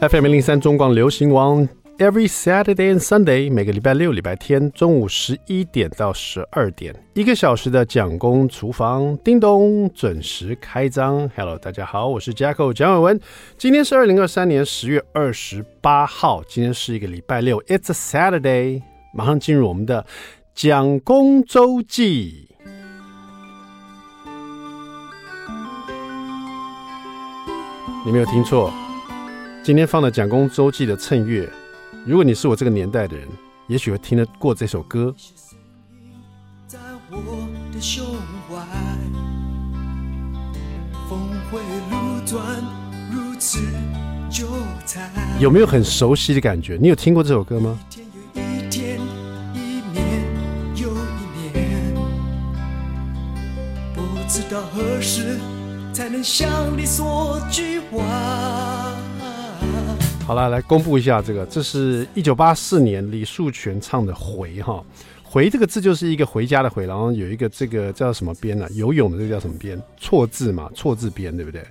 FM 零零三中广流行王，Every Saturday and Sunday，每个礼拜六、礼拜天中午十一点到十二点，一个小时的蒋公厨房，叮咚准时开张。Hello，大家好，我是 Jacko 蒋伟文。今天是二零二三年十月二十八号，今天是一个礼拜六，It's a Saturday。马上进入我们的蒋公周记。你没有听错。今天放的蒋公周记的衬乐，如果你是我这个年代的人，也许会听得过这首歌。在我的胸怀，峰回路转，如此纠缠有没有很熟悉的感觉？你有听过这首歌吗？一天又一天，一年又一年，不知道何时才能向你说句话。好了，来公布一下这个，这是一九八四年李树泉唱的《回》哈，《回》这个字就是一个回家的回，然后有一个这个叫什么边呢？游泳的这个叫什么边？错字嘛，错字边，对不对？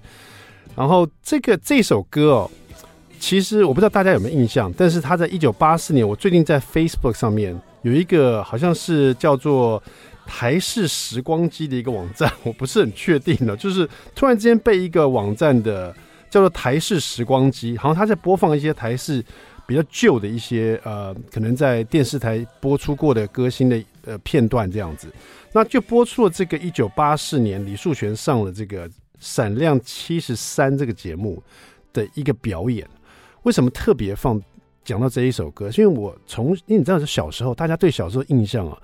然后这个这首歌哦，其实我不知道大家有没有印象，但是他在一九八四年，我最近在 Facebook 上面有一个好像是叫做台式时光机的一个网站，我不是很确定的，就是突然之间被一个网站的。叫做台式时光机，好像他在播放一些台式比较旧的一些呃，可能在电视台播出过的歌星的呃片段这样子，那就播出了这个一九八四年李树泉上了这个《闪亮七十三》这个节目的一个表演。为什么特别放讲到这一首歌？是因为我从因为你知道是小时候，大家对小时候印象啊，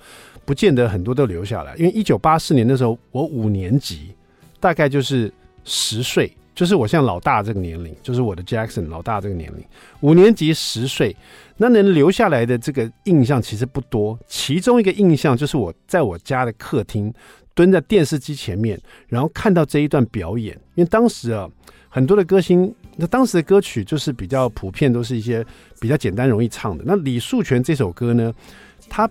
不见得很多都留下来。因为一九八四年的时候，我五年级，大概就是十岁。就是我像老大这个年龄，就是我的 Jackson 老大这个年龄，五年级十岁，那能留下来的这个印象其实不多。其中一个印象就是我在我家的客厅蹲在电视机前面，然后看到这一段表演。因为当时啊，很多的歌星，那当时的歌曲就是比较普遍，都是一些比较简单容易唱的。那李树泉这首歌呢，他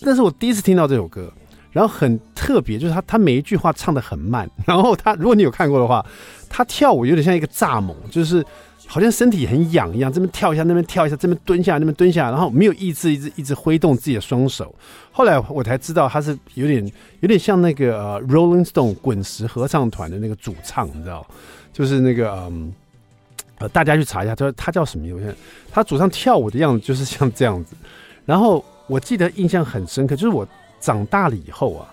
那是我第一次听到这首歌。然后很特别，就是他他每一句话唱得很慢，然后他如果你有看过的话，他跳舞有点像一个蚱蜢，就是好像身体很痒一样，这边跳一下，那边跳一下，这边蹲下，那边蹲下，然后没有意志，一直一直挥动自己的双手。后来我才知道他是有点有点像那个呃 Rolling Stone 滚石合唱团的那个主唱，你知道，就是那个嗯呃大家去查一下，他他叫什么名字？他主唱跳舞的样子就是像这样子。然后我记得印象很深刻，就是我。长大了以后啊，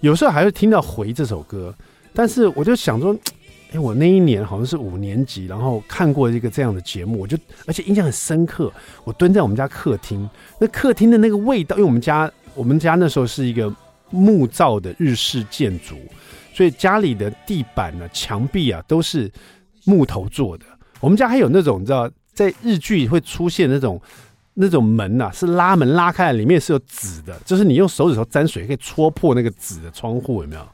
有时候还会听到《回》这首歌，但是我就想说，哎，我那一年好像是五年级，然后看过一个这样的节目，我就而且印象很深刻。我蹲在我们家客厅，那客厅的那个味道，因为我们家我们家那时候是一个木造的日式建筑，所以家里的地板呢、墙壁啊都是木头做的。我们家还有那种你知道，在日剧会出现那种。那种门呐、是拉门拉开，里面是有纸的，就是你用手指头沾水可以戳破那个纸的窗户，有没有？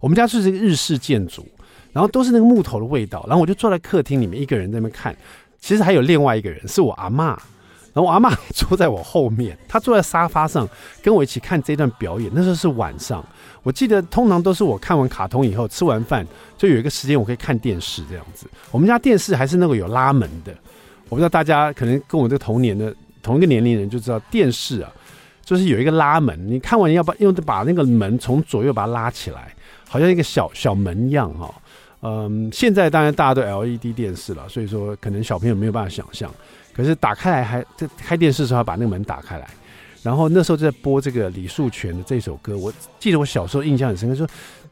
我们家就是一个日式建筑，然后都是那个木头的味道，然后我就坐在客厅里面，一个人在那边看。其实还有另外一个人，是我阿嬷，然后我阿嬷坐在我后面，她坐在沙发上跟我一起看这段表演。那时候是晚上，我记得通常都是我看完卡通以后吃完饭，就有一个时间我可以看电视这样子。我们家电视还是那个有拉门的，我不知道大家可能跟我这个童年的。同一个年龄人就知道电视啊，就是有一个拉门，你看完要把用把那个门从左右把它拉起来，好像一个小小门一样哈、嗯，现在当然大家都 LED 电视了，所以说可能小朋友没有办法想象。可是打开来还在开电视的时候要把那个门打开来，然后那时候就在播这个李树全的这首歌，我记得我小时候印象很深刻，说。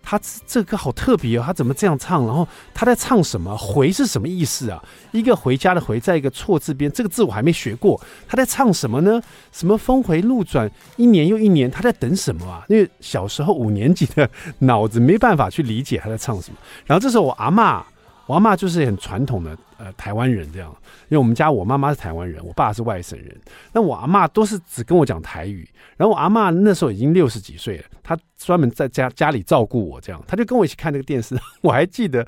他这歌好特别哦，他怎么这样唱？然后他在唱什么？回是什么意思啊？一个回家的回，在一个错字边，这个字我还没学过。他在唱什么呢？什么峰回路转，一年又一年，他在等什么啊？因为小时候五年级的脑子没办法去理解他在唱什么。然后这时候我阿嬷。我阿嬷就是很传统的呃台湾人这样，因为我们家我妈妈是台湾人，我爸是外省人，那我阿嬷都是只跟我讲台语。然后我阿嬷那时候已经六十几岁了，她专门在家家里照顾我这样，她就跟我一起看那个电视。我还记得，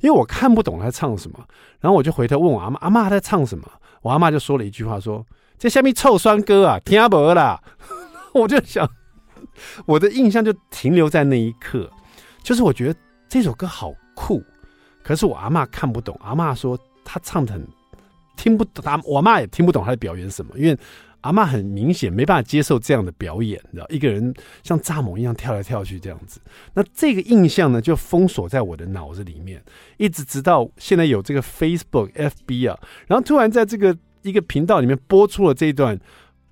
因为我看不懂她唱什么，然后我就回头问我阿嬷，阿嬷她在唱什么？我阿嬷就说了一句话说：“这下面臭酸歌啊，听不啦。”我就想，我的印象就停留在那一刻，就是我觉得这首歌好酷。可是我阿嬷看不懂，阿嬷说她唱得很听不懂，他我妈也听不懂她在表演什么，因为阿嬷很明显没办法接受这样的表演，你知道，一个人像蚱蜢一样跳来跳去这样子。那这个印象呢，就封锁在我的脑子里面，一直直到现在有这个 Facebook、FB 啊，然后突然在这个一个频道里面播出了这一段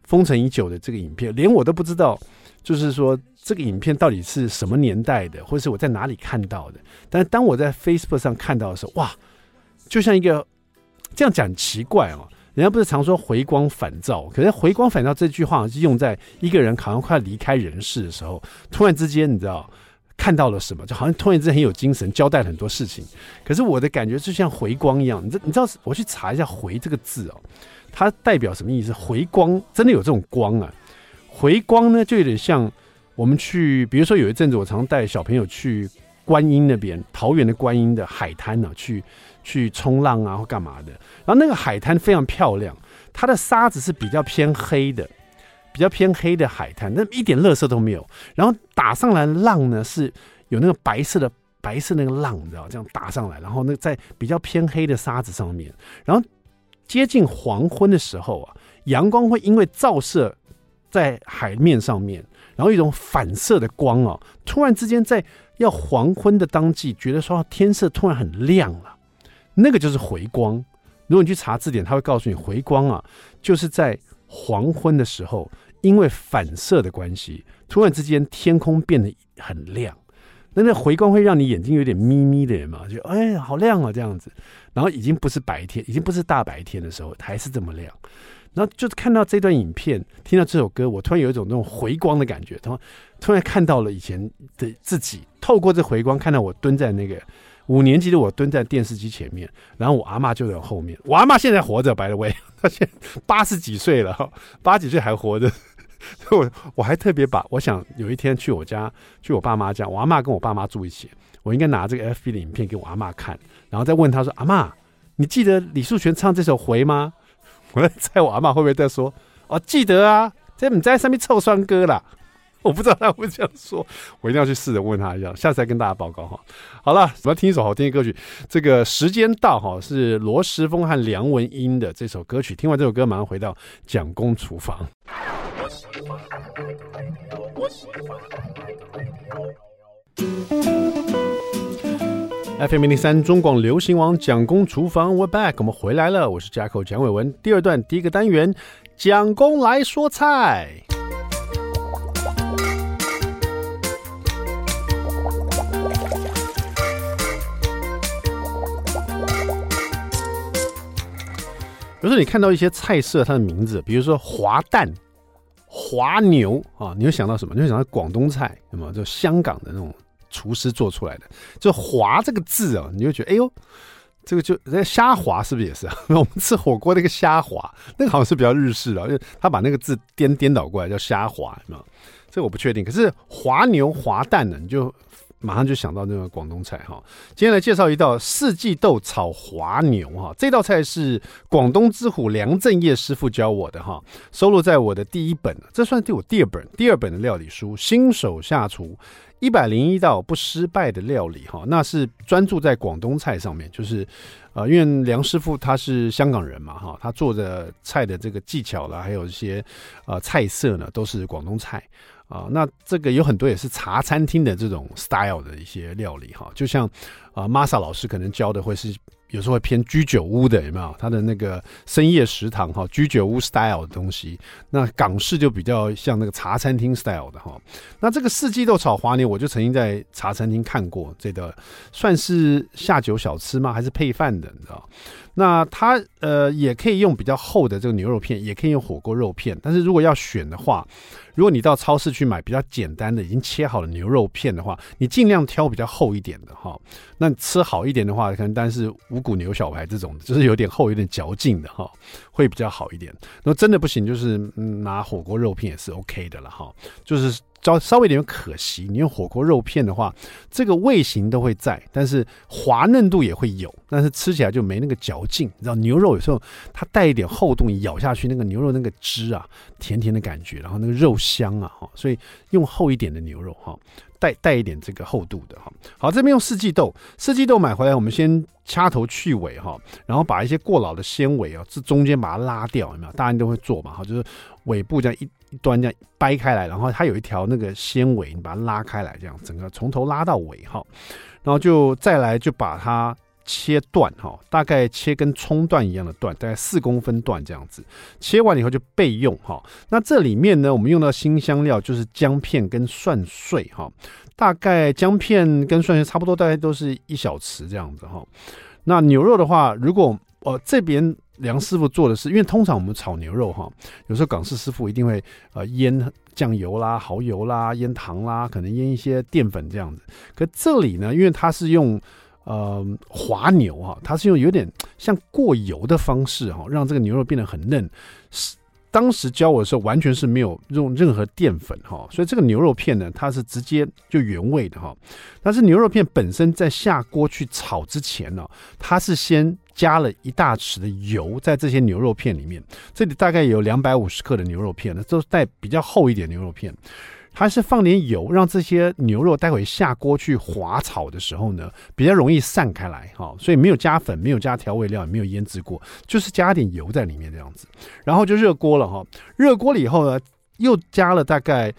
封尘已久的这个影片，连我都不知道。就是说，这个影片到底是什么年代的，或者是我在哪里看到的？但是当我在 Facebook 上看到的时候，哇，就像一个这样讲奇怪哦。人家不是常说回光返照，可是回光返照这句话是用在一个人好像快要离开人世的时候，突然之间你知道看到了什么，就好像突然之间很有精神，交代了很多事情。可是我的感觉就像回光一样，你知你知道，我去查一下“回”这个字哦，它代表什么意思？回光真的有这种光啊？回光呢，就有点像我们去，比如说有一阵子，我常带小朋友去观音那边，桃园的观音的海滩呢、啊，去去冲浪啊或干嘛的。然后那个海滩非常漂亮，它的沙子是比较偏黑的，比较偏黑的海滩，那一点垃圾都没有。然后打上来的浪呢，是有那个白色的白色那个浪，你知道，这样打上来，然后那在比较偏黑的沙子上面，然后接近黄昏的时候啊，阳光会因为照射。在海面上面，然后一种反射的光哦，突然之间在要黄昏的当季，觉得说天色突然很亮了，那个就是回光。如果你去查字典，它会告诉你回光啊，就是在黄昏的时候，因为反射的关系，突然之间天空变得很亮。那那回光会让你眼睛有点眯眯的人嘛，就哎好亮啊这样子。然后已经不是白天，已经不是大白天的时候，还是这么亮。然后就是看到这段影片，听到这首歌，我突然有一种那种回光的感觉，突然突然看到了以前的自己，透过这回光看到我蹲在那个五年级的我蹲在电视机前面，然后我阿嬷就在后面，我阿嬷现在活着，by the way，她现在八十几岁了，八几岁还活着，我我还特别把我想有一天去我家，去我爸妈家，我阿嬷跟我爸妈住一起，我应该拿这个 FB 的影片给我阿嬷看，然后再问她说，阿嬷，你记得李树全唱这首回吗？我在猜我阿嬷会不会在说哦，记得啊，在你在上面臭酸歌啦。我不知道他会这样说，我一定要去试着问他一下，下次再跟大家报告哈。好了，我们要听一首好听的歌曲，这个时间到哈，是罗时丰和梁文音的这首歌曲。听完这首歌，马上回到蒋公厨房。FM 零三中广流行网蒋公厨房，We're back，我们回来了。我是 jack 蒋伟文。第二段第一个单元，蒋公来说菜。有时候你看到一些菜色，它的名字，比如说滑蛋、滑牛啊，你会想到什么？你会想到广东菜，什么就香港的那种。厨师做出来的，就“滑”这个字啊，你就觉得哎呦，这个就那虾滑是不是也是啊？我们吃火锅那个虾滑，那个好像是比较日式的，因为他把那个字颠颠倒过来叫虾滑，是吗？这我不确定。可是滑牛、滑蛋呢，你就马上就想到那个广东菜哈。今天来介绍一道四季豆炒滑牛哈，这道菜是广东之虎梁振业师傅教我的哈，收录在我的第一本，这算是我第二本第二本的料理书《新手下厨》。一百零一道不失败的料理，哈，那是专注在广东菜上面，就是，呃，因为梁师傅他是香港人嘛，哈，他做的菜的这个技巧啦，还有一些呃菜色呢，都是广东菜啊，那这个有很多也是茶餐厅的这种 style 的一些料理，哈，就像啊，Masa 老师可能教的会是。有时候会偏居酒屋的，有没有？他的那个深夜食堂哈，居酒屋 style 的东西。那港式就比较像那个茶餐厅 style 的哈。那这个四季豆炒花呢，我就曾经在茶餐厅看过，这个算是下酒小吃吗？还是配饭的？你知道？那它呃也可以用比较厚的这个牛肉片，也可以用火锅肉片。但是如果要选的话，如果你到超市去买比较简单的已经切好的牛肉片的话，你尽量挑比较厚一点的哈。那吃好一点的话，可能但是五谷牛小排这种，就是有点厚、有点嚼劲的哈，会比较好一点。那真的不行，就是嗯拿火锅肉片也是 OK 的了哈，就是。稍稍微有点可惜，你用火锅肉片的话，这个味型都会在，但是滑嫩度也会有，但是吃起来就没那个嚼劲。你知道牛肉有时候它带一点厚度，咬下去那个牛肉那个汁啊，甜甜的感觉，然后那个肉香啊，哈，所以用厚一点的牛肉哈。带带一点这个厚度的哈。好，这边用四季豆，四季豆买回来，我们先掐头去尾哈，然后把一些过老的纤维啊，这中间把它拉掉，有没有？大家都会做嘛哈，就是尾部这样一一端这样掰开来，然后它有一条那个纤维，你把它拉开来，这样整个从头拉到尾哈，然后就再来就把它。切断哈，大概切跟葱段一样的段，大概四公分段这样子。切完以后就备用哈。那这里面呢，我们用到辛香料就是姜片跟蒜碎哈。大概姜片跟蒜碎差不多，大概都是一小匙这样子哈。那牛肉的话，如果呃这边梁师傅做的是，因为通常我们炒牛肉哈，有时候港式师傅一定会呃腌酱油啦、蚝油啦、腌糖啦，可能腌一些淀粉这样子。可这里呢，因为它是用。呃，滑牛哈，它是用有点像过油的方式哈，让这个牛肉变得很嫩。当时教我的时候，完全是没有用任何淀粉哈，所以这个牛肉片呢，它是直接就原味的哈。但是牛肉片本身在下锅去炒之前呢，它是先加了一大匙的油在这些牛肉片里面。这里大概有两百五十克的牛肉片呢，都是带比较厚一点牛肉片。还是放点油，让这些牛肉待会下锅去滑炒的时候呢，比较容易散开来哈。所以没有加粉，没有加调味料，也没有腌制过，就是加点油在里面这样子。然后就热锅了哈。热锅了以后呢，又加了大概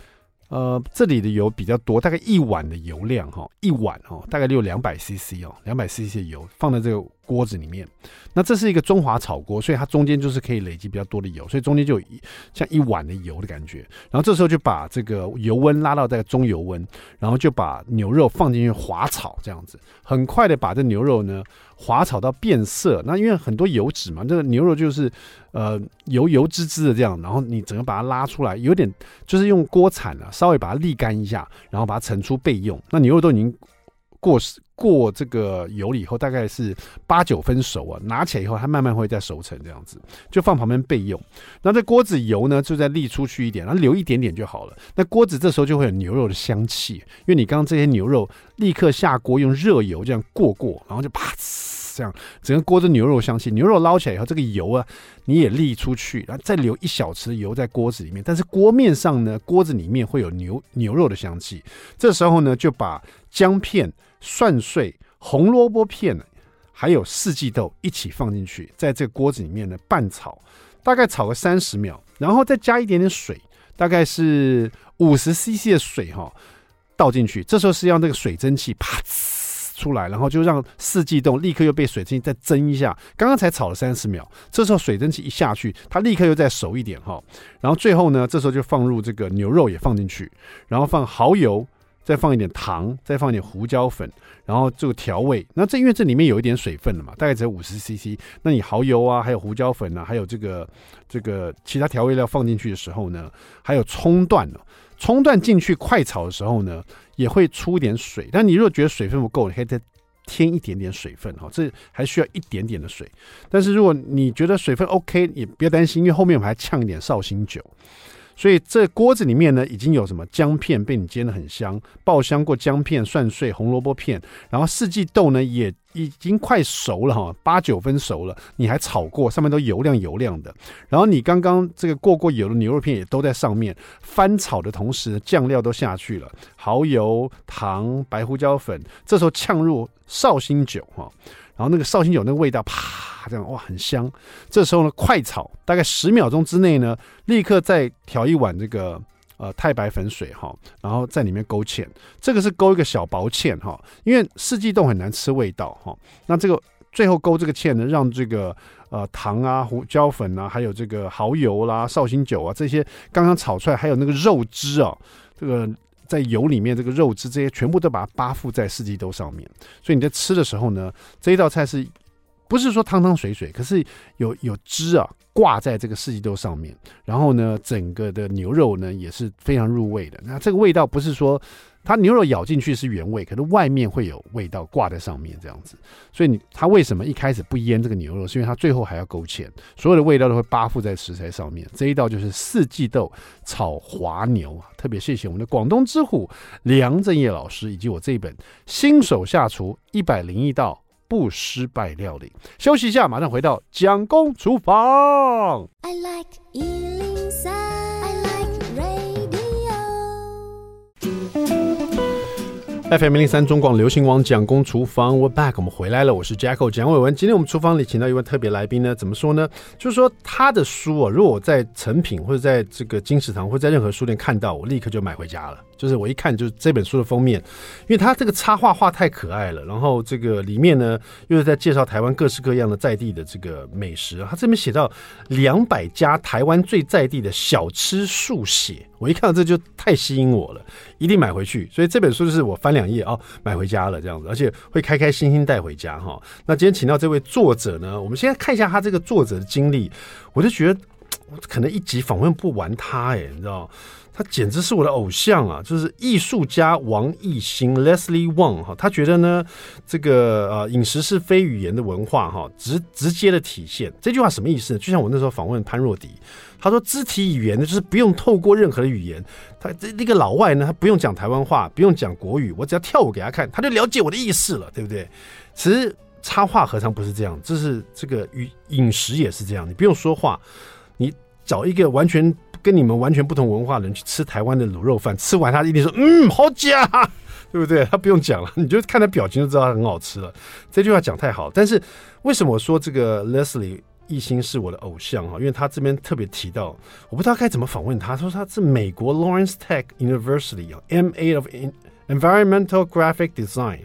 呃这里的油比较多，大概一碗的油量哈，一碗哈，大概就有两百 CC 哦，两百 CC 的油放在这个。锅子里面，那这是一个中华炒锅，所以它中间就是可以累积比较多的油，所以中间就有一像一碗的油的感觉。然后这时候就把这个油温拉到这个中油温，然后就把牛肉放进去滑炒，这样子很快的把这牛肉呢滑炒到变色。那因为很多油脂嘛，这个牛肉就是呃油油滋滋的这样，然后你整个把它拉出来，有点就是用锅铲啊稍微把它沥干一下，然后把它盛出备用。那牛肉都已经过时。过这个油了以后，大概是八九分熟啊，拿起来以后，它慢慢会再熟成这样子，就放旁边备用。那这锅子油呢，就再沥出去一点，然后留一点点就好了。那锅子这时候就会有牛肉的香气，因为你刚刚这些牛肉立刻下锅用热油这样过过，然后就啪这样，整个锅子牛肉香气。牛肉捞起来以后，这个油啊你也沥出去，然后再留一小匙油在锅子里面。但是锅面上呢，锅子里面会有牛牛肉的香气。这时候呢，就把姜片。蒜碎、红萝卜片，还有四季豆一起放进去，在这个锅子里面呢拌炒，大概炒个三十秒，然后再加一点点水，大概是五十 CC 的水哈，倒进去。这时候是要那个水蒸气 啪呲出来，然后就让四季豆立刻又被水蒸气再蒸一下。刚刚才炒了三十秒，这时候水蒸气一下去，它立刻又再熟一点哈。然后最后呢，这时候就放入这个牛肉也放进去，然后放蚝油。再放一点糖，再放一点胡椒粉，然后这个调味。那这因为这里面有一点水分了嘛，大概只有五十 CC。那你蚝油啊，还有胡椒粉啊，还有这个这个其他调味料放进去的时候呢，还有葱段呢，葱段进去快炒的时候呢，也会出一点水。但你如果觉得水分不够，你可以再添一点点水分哈，这还需要一点点的水。但是如果你觉得水分 OK，也不要担心，因为后面我们还呛一点绍兴酒。所以这锅子里面呢，已经有什么姜片被你煎得很香，爆香过姜片、蒜碎、红萝卜片，然后四季豆呢也已经快熟了哈，八九分熟了，你还炒过，上面都油亮油亮的。然后你刚刚这个过过油的牛肉片也都在上面，翻炒的同时酱料都下去了，蚝油、糖、白胡椒粉，这时候呛入绍兴酒哈。然后那个绍兴酒那个味道，啪，这样哇，很香。这时候呢，快炒，大概十秒钟之内呢，立刻再调一碗这个呃太白粉水哈，然后在里面勾芡。这个是勾一个小薄芡哈，因为四季豆很难吃味道哈。那这个最后勾这个芡呢，让这个呃糖啊、胡椒粉啊，还有这个蚝油啦、绍兴酒啊这些刚刚炒出来，还有那个肉汁啊，这个。在油里面，这个肉汁这些全部都把它扒附在四季豆上面，所以你在吃的时候呢，这一道菜是不是说汤汤水水？可是有有汁啊挂在这个四季豆上面，然后呢，整个的牛肉呢也是非常入味的。那这个味道不是说。它牛肉咬进去是原味，可是外面会有味道挂在上面这样子，所以你它为什么一开始不腌这个牛肉？是因为它最后还要勾芡，所有的味道都会扒附在食材上面。这一道就是四季豆炒滑牛啊！特别谢谢我们的广东之虎梁正业老师，以及我这一本新手下厨一百零一道不失败料理。休息一下，马上回到蒋公厨房。I like FM 零三中广流行网蒋公厨房，We're back，我们回来了，我是 Jacko 蒋伟文。今天我们厨房里请到一位特别来宾呢，怎么说呢？就是说他的书啊，如果我在成品或者在这个金石堂或者在任何书店看到，我立刻就买回家了。就是我一看就是这本书的封面，因为他这个插画画太可爱了，然后这个里面呢又是在介绍台湾各式各样的在地的这个美食。他这边写到两百家台湾最在地的小吃速写，我一看到这就太吸引我了，一定买回去。所以这本书就是我翻两页哦，买回家了这样子，而且会开开心心带回家哈。那今天请到这位作者呢，我们先看一下他这个作者的经历，我就觉得 可能一集访问不完他哎，你知道。他简直是我的偶像啊！就是艺术家王艺兴 Leslie Wang 哈，他觉得呢，这个呃饮食是非语言的文化哈，直直接的体现。这句话什么意思呢？就像我那时候访问潘若迪，他说肢体语言呢，就是不用透过任何的语言，他这那个老外呢，他不用讲台湾话，不用讲国语，我只要跳舞给他看，他就了解我的意思了，对不对？其实插画何尝不是这样？这是这个语饮食也是这样，你不用说话，你找一个完全。跟你们完全不同文化的人去吃台湾的卤肉饭，吃完他一定说：“嗯，好假，对不对？”他不用讲了，你就看他表情就知道他很好吃了。这句话讲太好，但是为什么我说这个 Leslie 艺兴是我的偶像哈？因为他这边特别提到，我不知道该怎么访问他。他说他是美国 Lawrence Tech University MA of Environmental Graphic Design，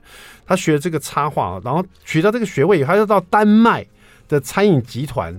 他学这个插画，然后取到这个学位以后，他就到丹麦的餐饮集团。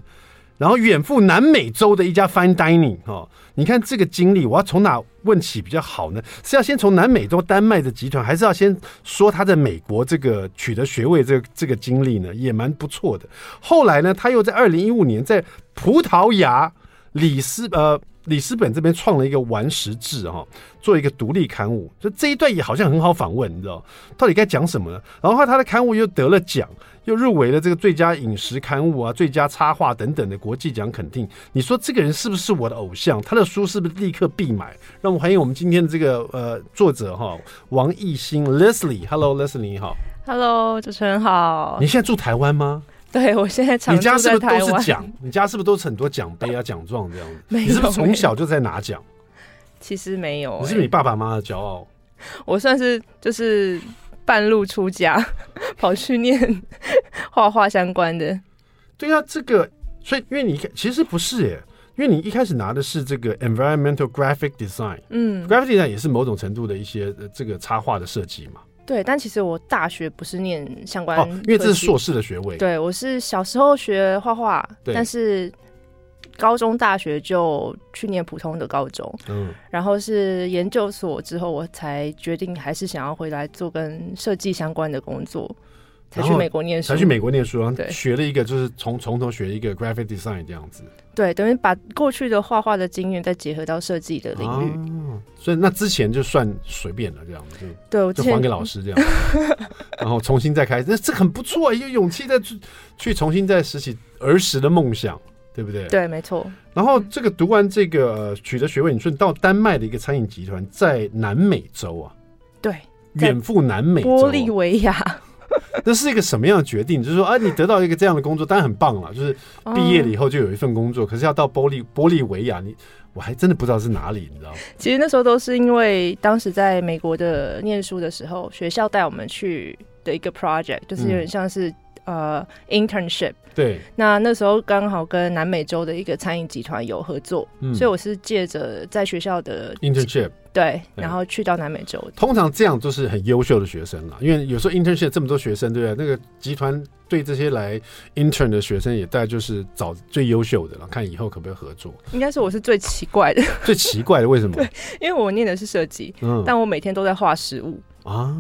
然后远赴南美洲的一家 fine dining 哦，你看这个经历，我要从哪问起比较好呢？是要先从南美洲丹麦的集团，还是要先说他在美国这个取得学位这个这个经历呢？也蛮不错的。后来呢，他又在二零一五年在葡萄牙里斯呃。里斯本这边创了一个顽石志哈，做一个独立刊物，就这一段也好像很好访问，你知道到底该讲什么呢？然后他的刊物又得了奖，又入围了这个最佳饮食刊物啊、最佳插画等等的国际奖肯定。你说这个人是不是我的偶像？他的书是不是立刻必买？让我们欢迎我们今天的这个呃作者哈，王艺兴 Leslie。Hello Leslie，你好。Hello，主持人好。你现在住台湾吗？对，我现在常。你家是不是都是奖？你家是不是都是很多奖杯啊、奖状这样子？你是不是从小就在拿奖？其实没有、欸。你是你爸爸妈妈的骄傲？我算是就是半路出家，跑去念画画相关的。对啊，这个所以因为你其实不是耶，因为你一开始拿的是这个 environmental graphic design，嗯，graphic design 也是某种程度的一些这个插画的设计嘛。对，但其实我大学不是念相关，哦，因为这是硕士的学位。对，我是小时候学画画，但是高中、大学就去念普通的高中。嗯，然后是研究所之后，我才决定还是想要回来做跟设计相关的工作。才去美国念书，才去美国念书，然后学了一个，就是从从头学一个 graphic design 这样子。对，等于把过去的画画的经验再结合到设计的领域。啊，所以那之前就算随便了，这样子对，我就还给老师这样，然后重新再开始，那这很不错，有勇气再去去重新再拾起儿时的梦想，对不对？对，没错。然后这个读完这个取得学位，你说你到丹麦的一个餐饮集团，在南美洲啊？对，远赴南美洲，玻利维亚。这是一个什么样的决定？就是说啊，你得到一个这样的工作，当然很棒了。就是毕业了以后就有一份工作，可是要到玻利玻利维亚，你我还真的不知道是哪里，你知道吗？其实那时候都是因为当时在美国的念书的时候，学校带我们去的一个 project，就是有点像是。呃，internship 对，那那时候刚好跟南美洲的一个餐饮集团有合作，嗯，所以我是借着在学校的 internship 对，然后去到南美洲。通常这样都是很优秀的学生了，因为有时候 internship 这么多学生，对不对？那个集团对这些来 intern 的学生也大概就是找最优秀的了，看以后可不可以合作。应该是我是最奇怪的，最奇怪的为什么？对，因为我念的是设计，嗯，但我每天都在画食物。啊，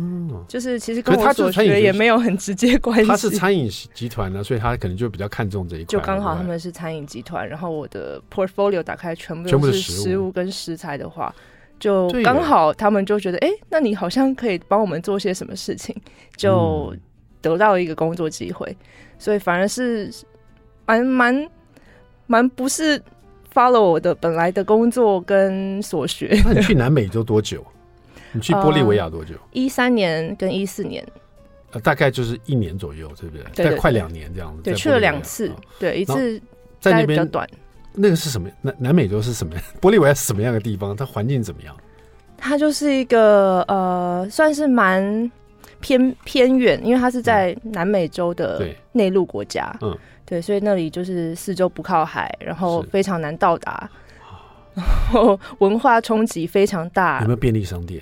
就是其实跟我所学也没有很直接关系。他是餐饮集团呢，所以他可能就比较看重这一块。就刚好他们是餐饮集团，然后我的 portfolio 打开全部都是食物跟食材的话，就刚好他们就觉得，哎、欸，那你好像可以帮我们做些什么事情，就得到一个工作机会。所以反而是蛮蛮蛮不是 follow 我的本来的工作跟所学。那你去南美洲多久？你去玻利维亚多久？一、呃、三年跟一四年，呃，大概就是一年左右，对不对？对，快两年这样子。对，去了两次，对，一次在那边比较短。那个是什么？南南美洲是什么？玻利维亚是什么样的地方？它环境怎么样？它就是一个呃，算是蛮偏偏远，因为它是在南美洲的内陆国家，嗯，对，所以那里就是四周不靠海，然后非常难到达，然后文化冲击非常大。有没有便利商店？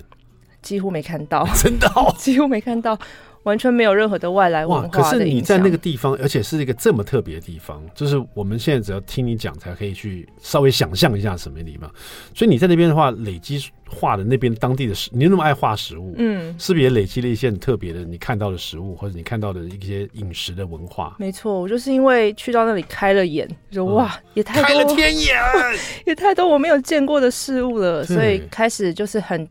几乎没看到，真的，哦，几乎没看到。完全没有任何的外来文化。可是你在那个地方，而且是一个这么特别的地方，就是我们现在只要听你讲，才可以去稍微想象一下什么地方。所以你在那边的话，累积画的那边当地的食，你那么爱画食物，嗯，是不是也累积了一些很特别的你看到的食物，或者你看到的一些饮食的文化？没错，我就是因为去到那里开了眼，就哇，嗯、也太多开了天眼，也太多我没有见过的事物了，所以开始就是很。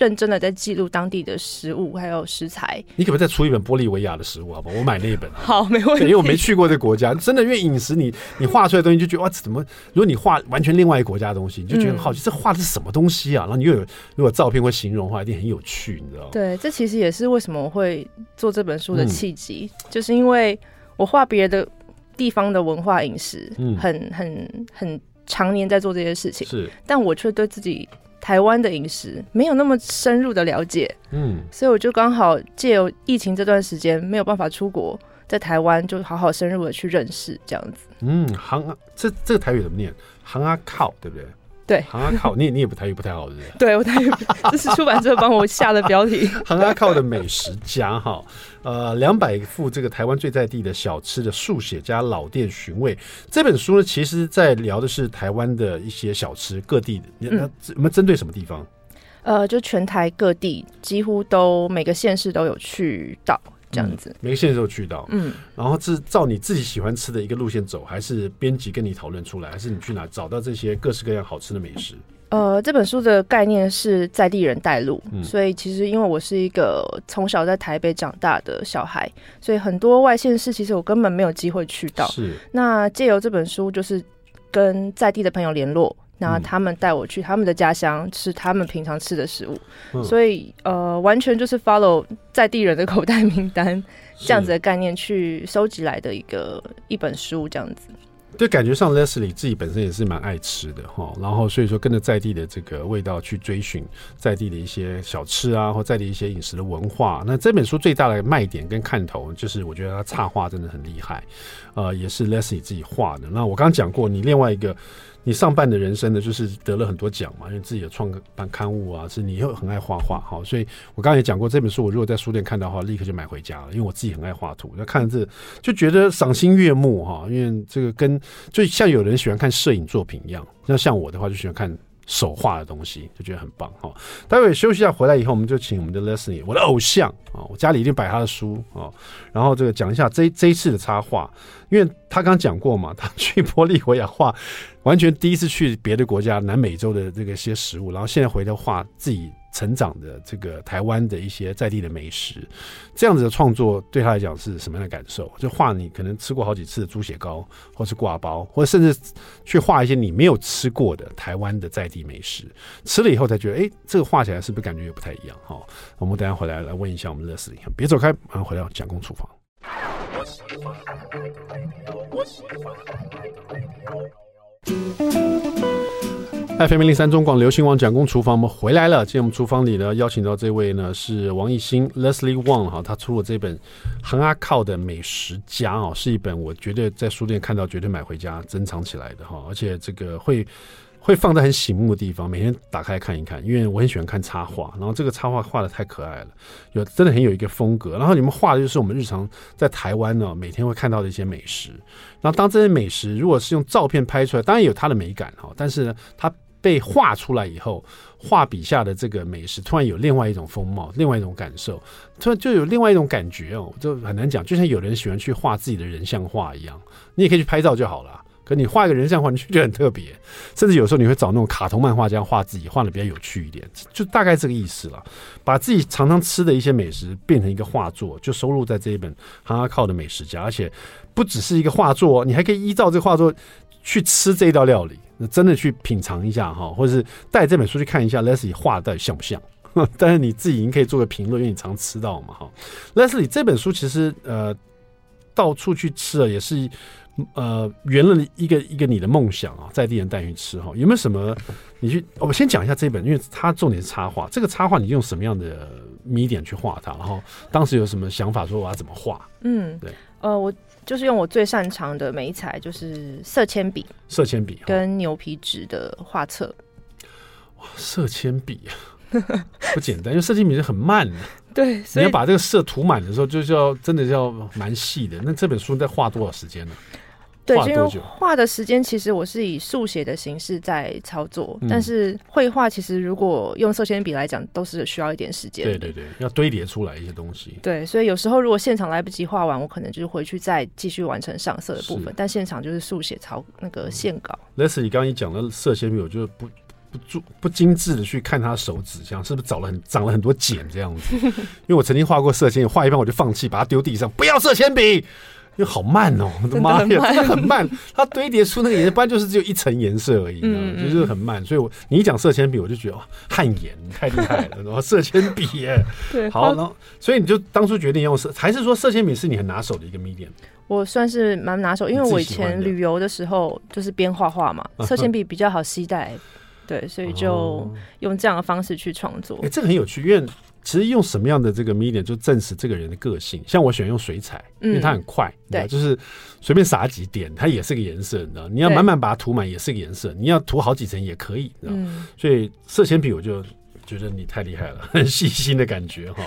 认真的在记录当地的食物还有食材。你可不可以再出一本玻利维亚的食物，好不好？我买那一本。好，没问题。因为我没去过这个国家，真的，因为饮食你你画出来的东西就觉得哇，怎么？如果你画完全另外一个国家的东西，你就觉得很好奇，嗯、这画的是什么东西啊？然后你又有如果照片会形容的话，一定很有趣，你知道吗？对，这其实也是为什么我会做这本书的契机，嗯、就是因为我画别的地方的文化饮食，很、嗯、很很常年在做这些事情，是，但我却对自己。台湾的饮食没有那么深入的了解，嗯，所以我就刚好借由疫情这段时间没有办法出国，在台湾就好好深入的去认识这样子。嗯，行啊，这这个台语怎么念？行啊靠，对不对？对，行啊靠，你你也不台语不太好，是不是？对我台语，这是出版社帮我下的标题。行啊靠的美食家哈，呃，两百幅这个台湾最在地的小吃的速写加老店寻味这本书呢，其实在聊的是台湾的一些小吃，各地的，那我们针对什么地方？呃，就全台各地几乎都每个县市都有去到。这样子，嗯、每个县市都去到，嗯，然后是照你自己喜欢吃的一个路线走，还是编辑跟你讨论出来，还是你去哪找到这些各式各样好吃的美食？呃，这本书的概念是在地人带路，嗯、所以其实因为我是一个从小在台北长大的小孩，所以很多外县市其实我根本没有机会去到。是，那借由这本书，就是跟在地的朋友联络。那他们带我去他们的家乡吃他们平常吃的食物，嗯、所以呃，完全就是 follow 在地人的口袋名单这样子的概念去收集来的一个一本书，这样子。对，感觉上 Leslie 自己本身也是蛮爱吃的哈，然后所以说跟着在地的这个味道去追寻在地的一些小吃啊，或在地一些饮食的文化。那这本书最大的卖点跟看头，就是我觉得它插画真的很厉害，呃，也是 Leslie 自己画的。那我刚刚讲过，你另外一个。你上半的人生呢，就是得了很多奖嘛，因为自己的创办刊物啊，是你又很爱画画，好，所以我刚才也讲过这本书，我如果在书店看到的话，立刻就买回家了，因为我自己很爱画图，那看着这就觉得赏心悦目哈，因为这个跟就像有人喜欢看摄影作品一样，那像我的话就喜欢看。手画的东西就觉得很棒哈。待会休息一下回来以后，我们就请我们的 Leslie，我的偶像啊，我家里一定摆他的书啊。然后这个讲一下这这一次的插画，因为他刚讲过嘛，他去玻利维亚画，完全第一次去别的国家，南美洲的这个些食物，然后现在回头画自己。成长的这个台湾的一些在地的美食，这样子的创作对他来讲是什么样的感受？就画你可能吃过好几次的猪血糕，或是挂包，或者甚至去画一些你没有吃过的台湾的在地美食，吃了以后才觉得，哎，这个画起来是不是感觉也不太一样？哈，我们等下回来来问一下我们乐事，别走开，马上回到蒋公厨房。FM 零三中广流行网蒋工厨房，我们回来了。今天我们厨房里呢，邀请到这位呢是王艺兴 Leslie Wang 哈，他出了这本《恒阿靠的美食家》哦，是一本我绝对在书店看到绝对买回家珍藏起来的哈，而且这个会会放在很醒目的地方，每天打开看一看，因为我很喜欢看插画，然后这个插画画的太可爱了，有真的很有一个风格。然后你们画的就是我们日常在台湾呢每天会看到的一些美食。然后当这些美食如果是用照片拍出来，当然有它的美感哈，但是呢它。被画出来以后，画笔下的这个美食突然有另外一种风貌，另外一种感受，突然就有另外一种感觉哦，就很难讲。就像有人喜欢去画自己的人像画一样，你也可以去拍照就好了。可你画一个人像画，你就觉得很特别。甚至有时候你会找那种卡通漫画家画自己，画的比较有趣一点，就大概这个意思了。把自己常常吃的一些美食变成一个画作，就收录在这一本《行啊靠的美食家》，而且不只是一个画作，你还可以依照这个画作去吃这一道料理。那真的去品尝一下哈，或者是带这本书去看一下 Leslie 画的到底像不像？但是你自己已经可以做个评论，因为你常吃到嘛哈。Leslie 这本书其实呃到处去吃啊，也是呃圆了一个一个你的梦想啊，在地人带你去吃哈，有没有什么？你去，我先讲一下这本，因为它重点是插画。这个插画你用什么样的米点去画它？然后当时有什么想法，说我要怎么画？嗯，对，呃，我就是用我最擅长的眉材，就是色铅笔，色铅笔跟牛皮纸的画册。哇，色铅笔啊，不简单，因为色铅笔是很慢的。对，你要把这个色涂满的时候，就是要真的要蛮细的。那这本书在画多少时间呢？对，因为画的时间其实我是以速写的形式在操作，嗯、但是绘画其实如果用色铅笔来讲，都是需要一点时间。对对对，要堆叠出来一些东西。对，所以有时候如果现场来不及画完，我可能就是回去再继续完成上色的部分。但现场就是速写操那个线稿。Leslie，你刚刚一讲的色铅笔，我就不不注不精致的去看他手指，这样是不是长了很长了很多茧这样子？因为我曾经画过色铅笔，画一半我就放弃，把它丢地上，不要色铅笔。因为好慢哦，我的妈呀，真的很慢。它堆叠出那个颜色，不然就是只有一层颜色而已，嗯，就是很慢。所以我你一讲色铅笔，我就觉得哇，汗颜太厉害了，然 后色铅笔耶，对，好，然后所以你就当初决定用色，还是说色铅笔是你很拿手的一个 medium？我算是蛮拿手，因为我以前旅游的时候就是边画画嘛，色铅笔比较好携带，对，所以就用这样的方式去创作。哎，这个很有趣，因为。其实用什么样的这个 medium 就证实这个人的个性。像我喜欢用水彩，因为它很快，嗯、对，就是随便撒几点，它也是个颜色，你知道？你要满满把它涂满，也是个颜色。你要涂好几层也可以，你知道？嗯、所以色铅笔我就觉得你太厉害了，很细心的感觉哈。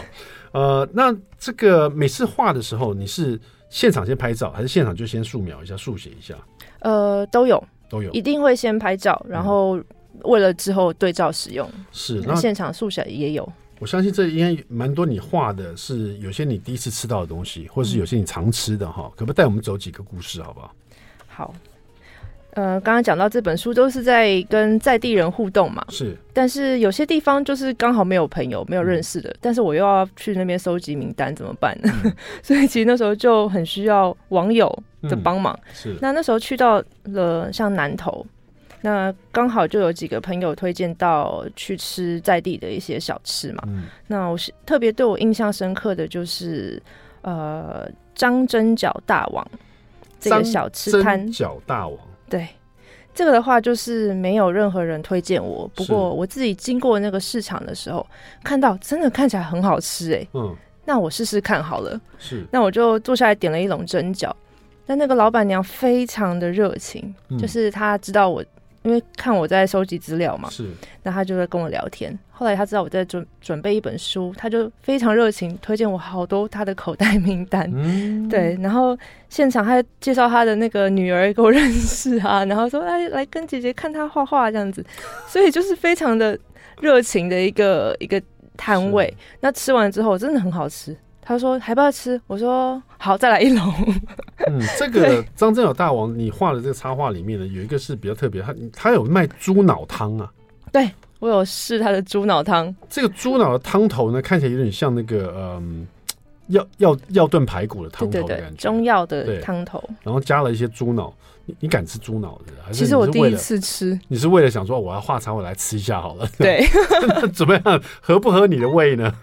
呃，那这个每次画的时候，你是现场先拍照，还是现场就先素描一下、速写一下？呃，都有，都有，一定会先拍照，然后为了之后对照使用。是，那现场素写也有。我相信这应该蛮多，你画的是有些你第一次吃到的东西，或者是有些你常吃的哈。可不可以带我们走几个故事，好不好？好，呃，刚刚讲到这本书都是在跟在地人互动嘛，是。但是有些地方就是刚好没有朋友，没有认识的，嗯、但是我又要去那边收集名单，怎么办呢？嗯、所以其实那时候就很需要网友的帮忙。嗯、是。那那时候去到了像南投。那刚好就有几个朋友推荐到去吃在地的一些小吃嘛。嗯、那我是特别对我印象深刻的就是，呃，张蒸饺大王这个小吃摊。蒸饺大王。对，这个的话就是没有任何人推荐我，不过我自己经过那个市场的时候，看到真的看起来很好吃哎、欸。嗯。那我试试看好了。是。那我就坐下来点了一笼蒸饺，但那个老板娘非常的热情，嗯、就是她知道我。因为看我在收集资料嘛，是，那他就在跟我聊天。后来他知道我在准准备一本书，他就非常热情，推荐我好多他的口袋名单。嗯，对，然后现场还介绍他的那个女儿给我认识啊，然后说来来跟姐姐看他画画这样子，所以就是非常的热情的一个一个摊位。那吃完之后真的很好吃。他说还不要吃，我说好，再来一笼。嗯，这个张蒸饺大王，你画的这个插画里面呢，有一个是比较特别，他他有卖猪脑汤啊。对，我有试他的猪脑汤。这个猪脑的汤头呢，看起来有点像那个嗯，药药药炖排骨的汤头的感觉，对对对，中药的汤头，然后加了一些猪脑。你你敢吃猪脑子？还是，其实我第一次吃。你是为了想说我要化肠，我来吃一下好了？对，怎么样？合不合你的胃呢？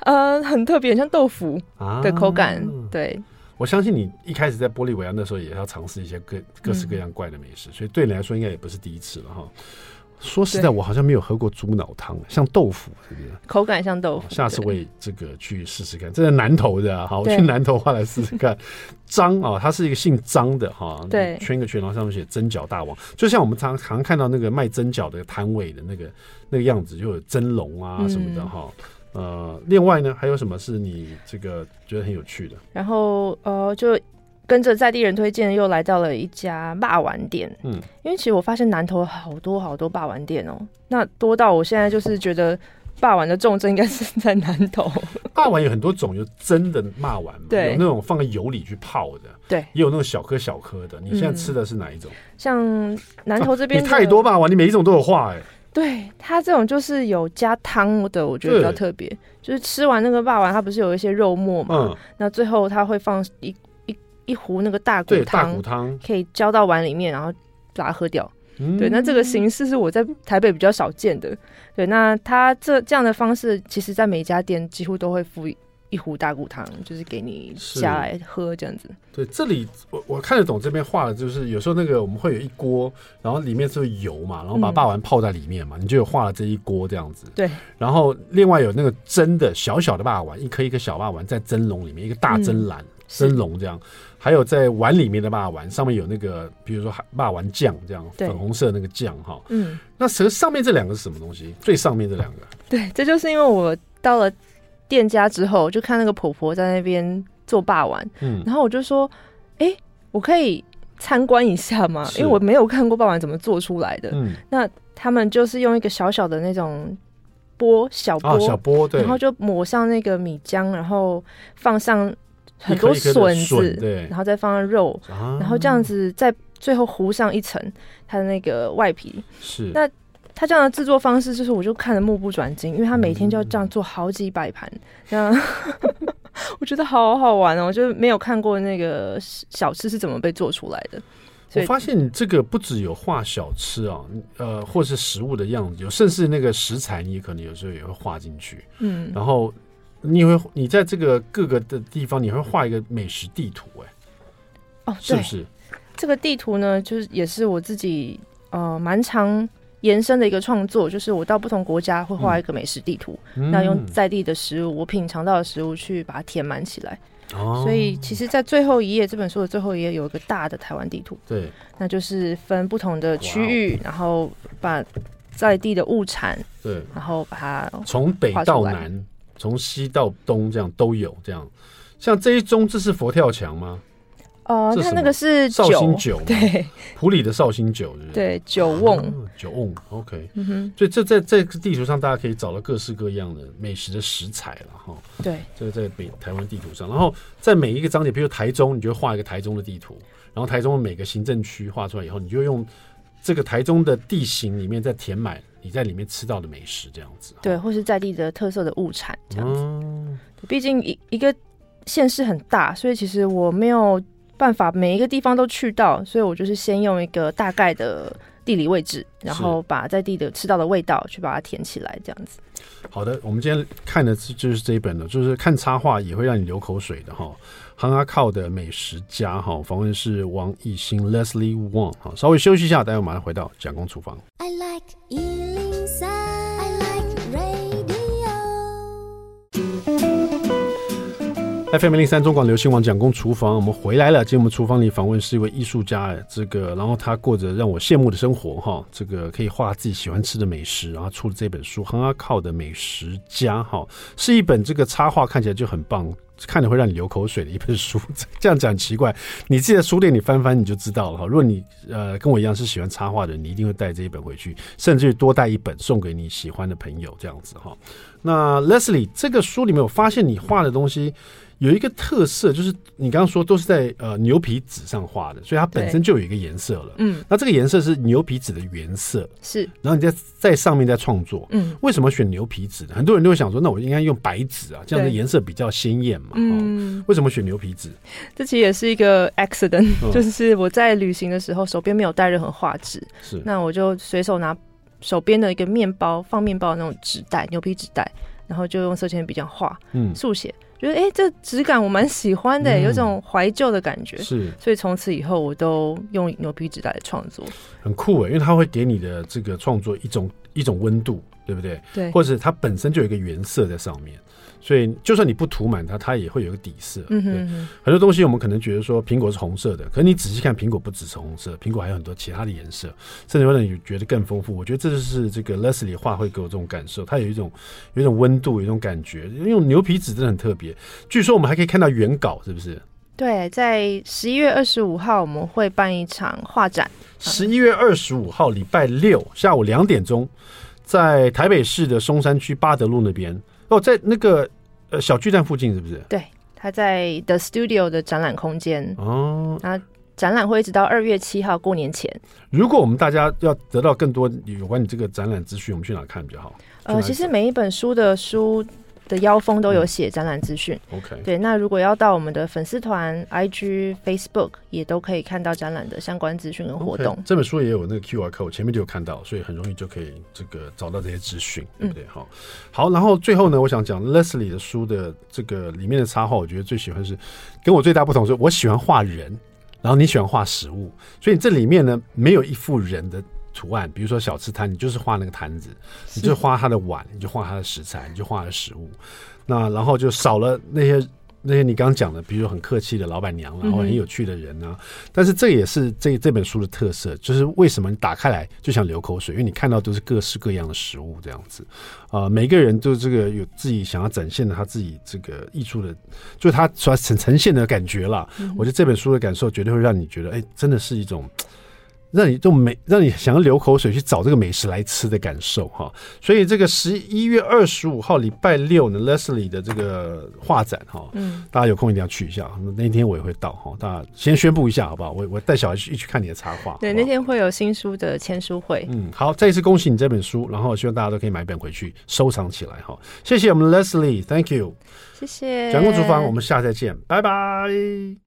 呃，很特别，像豆腐的口感。啊、对，我相信你一开始在玻利维亚那时候也要尝试一些各各式各样怪的美食，嗯、所以对你来说应该也不是第一次了哈。说实在，我好像没有喝过猪脑汤，像豆腐是不是？口感像豆腐。下次我也这个去试试看。这是南投的，好，我去南投话来试试看。张啊，他是一个姓张的哈，对，圈个圈，然后上面写蒸饺大王，就像我们常常看到那个卖蒸饺的摊位的那个那个样子，就有蒸笼啊什么的哈。嗯、呃，另外呢，还有什么是你这个觉得很有趣的？然后呃，就。跟着在地人推荐，又来到了一家霸丸店。嗯，因为其实我发现南投好多好多霸丸店哦，那多到我现在就是觉得霸丸的重镇应该是在南投。霸丸有很多种，有真的霸丸嘛，对有那种放在油里去泡的，对，也有那种小颗小颗的。你现在吃的是哪一种？嗯、像南投这边、啊，你太多霸丸，你每一种都有画哎、欸。对，它这种就是有加汤的，我觉得比较特别。就是吃完那个霸丸，它不是有一些肉末嘛？嗯，那最后它会放一。一壶那个大骨汤，大骨汤可以浇到碗里面，然后把它喝掉。嗯、对，那这个形式是我在台北比较少见的。对，那它这这样的方式，其实在每一家店几乎都会附一壶大骨汤，就是给你下来喝这样子。对，这里我我看得懂这边画的，就是有时候那个我们会有一锅，然后里面是油嘛，然后把霸王泡在里面嘛，嗯、你就有画了这一锅这样子。对，然后另外有那个蒸的小小的霸丸，一颗一颗小霸丸在蒸笼里面，一个大蒸篮、嗯、蒸笼这样。还有在碗里面的霸丸，上面有那个，比如说霸丸酱这样，粉红色那个酱哈。嗯，那蛇上面这两个是什么东西？最上面这两个。对，这就是因为我到了店家之后，就看那个婆婆在那边做霸丸，嗯，然后我就说，哎、欸，我可以参观一下吗？因为我没有看过霸丸怎么做出来的。嗯，那他们就是用一个小小的那种波小波、哦、小波，对，然后就抹上那个米浆，然后放上。很多笋子，对，然后再放上肉，然后这样子再最后糊上一层它的那个外皮。是，那它这样的制作方式，就是我就看得目不转睛，因为他每天就要这样做好几百盘，这样 我觉得好好玩哦，我就没有看过那个小吃是怎么被做出来的。我发现你这个不只有画小吃啊，呃，或是食物的样子，有甚至那个食材，你可能有时候也会画进去，嗯，然后。你会，你在这个各个的地方，你会画一个美食地图，哎，哦，是不是？这个地图呢，就是也是我自己呃蛮常延伸的一个创作，就是我到不同国家会画一个美食地图，那、嗯、用在地的食物，我品尝到的食物去把它填满起来。哦，所以其实，在最后一页这本书的最后一页有一个大的台湾地图，对，那就是分不同的区域，然后把在地的物产，对，然后把它从北到南。从西到东这样都有这样，像这一宗这是佛跳墙吗？哦、呃，它那个是绍兴酒，对，普里的绍兴酒是是，对，酒瓮，酒瓮，OK，嗯哼，所以这在这个地图上，大家可以找到各式各样的美食的食材了哈。对，这个在北台湾地图上，然后在每一个章节，比如台中，你就画一个台中的地图，然后台中的每个行政区画出来以后，你就用这个台中的地形里面再填满。你在里面吃到的美食这样子，对，或是在地的特色的物产这样子。毕、嗯、竟一一个县市很大，所以其实我没有办法每一个地方都去到，所以我就是先用一个大概的地理位置，然后把在地的吃到的味道去把它填起来这样子。好的，我们今天看的就是这一本了，就是看插画也会让你流口水的哈。行阿靠的美食家哈，访问是王艺兴 Leslie Wong 哈，稍微休息一下，待会马上回到蒋公厨房。I like FM 零三中广流行网蒋公厨房，我们回来了。今天我们厨房里访问是一位艺术家，这个然后他过着让我羡慕的生活哈，这个可以画自己喜欢吃的美食，然后出了这本书《行阿靠的美食家》哈，是一本这个插画看起来就很棒，看着会让你流口水的一本书。这样讲奇怪，你自己在书店里翻翻你就知道了哈。如果你呃跟我一样是喜欢插画的人，你一定会带这一本回去，甚至于多带一本送给你喜欢的朋友这样子哈。那 Leslie 这个书里面，我发现你画的东西。有一个特色，就是你刚刚说都是在呃牛皮纸上画的，所以它本身就有一个颜色了。嗯，那这个颜色是牛皮纸的原色，是。然后你在在上面在创作，嗯，为什么选牛皮纸呢？很多人都会想说，那我应该用白纸啊，这样的颜色比较鲜艳嘛。嗯，为什么选牛皮纸？这其实也是一个 accident，嗯，就是我在旅行的时候手边没有带任何画纸，是。那我就随手拿手边的一个面包放面包的那种纸袋，牛皮纸袋，然后就用色铅笔这样画，嗯，速写。觉得哎、欸，这质感我蛮喜欢的，嗯，有种怀旧的感觉。是，所以从此以后我都用牛皮纸来创作，很酷哎，因为它会给你的这个创作一种一种温度，对不对？对，或者它本身就有一个原色在上面。所以，就算你不涂满它，它也会有个底色。嗯哼哼，对，很多东西我们可能觉得说苹果是红色的，可是你仔细看，苹果不只是红色，苹果还有很多其他的颜色，甚至会让你觉得更丰富。我觉得这就是这个 Leslie 画会给我这种感受，它有一种有一种温度，有一种感觉。用牛皮纸真的很特别。据说我们还可以看到原稿，是不是？对，在十一月二十五号我们会办一场画展。十一月二十五号礼拜六下午两点钟，在台北市的松山区八德路那边。哦，在那个呃小巨蛋附近是不是？对，他在 The Studio 的展览空间哦。那展览会一直到二月七号过年前。如果我们大家要得到更多有关你这个展览资讯，我们去哪看比较好？呃，其实每一本书的书的腰封都有写展览资讯。OK，对，那如果要到我们的粉丝团、IG、Facebook，也都可以看到展览的相关资讯跟活动。Okay, 这本书也有那个 QR code，前面就有看到，所以很容易就可以这个找到这些资讯，对不对？好、嗯，好，然后最后呢，我想讲 Leslie 的书的这个里面的插画，我觉得最喜欢是跟我最大不同是，我喜欢画人，然后你喜欢画食物，所以这里面呢没有一幅人的。图案，比如说小吃摊，你就是画那个摊子，你就画它的碗，你就画它的食材，你就画它的食物。那然后就少了那些那些你刚刚讲的，比如说很客气的老板娘然后很有趣的人啊。但是这也是这这本书的特色，就是为什么你打开来就想流口水，因为你看到都是各式各样的食物这样子啊、呃。每个人都这个有自己想要展现的他自己这个艺术的，就是他所呈呈现的感觉啦。我觉得这本书的感受绝对会让你觉得，哎，真的是一种。让你就美，让你想要流口水去找这个美食来吃的感受哈。所以这个十一月二十五号礼拜六呢，Leslie 的这个画展哈，嗯，大家有空一定要去一下。那天我也会到哈，大家先宣布一下好不好？我我带小孩去一起看你的插画。对，那天会有新书的签书会。嗯，好，再一次恭喜你这本书，然后希望大家都可以买一本回去收藏起来哈。谢谢我们 Leslie，Thank you，谢谢。蒋公厨房，我们下次再见，拜拜。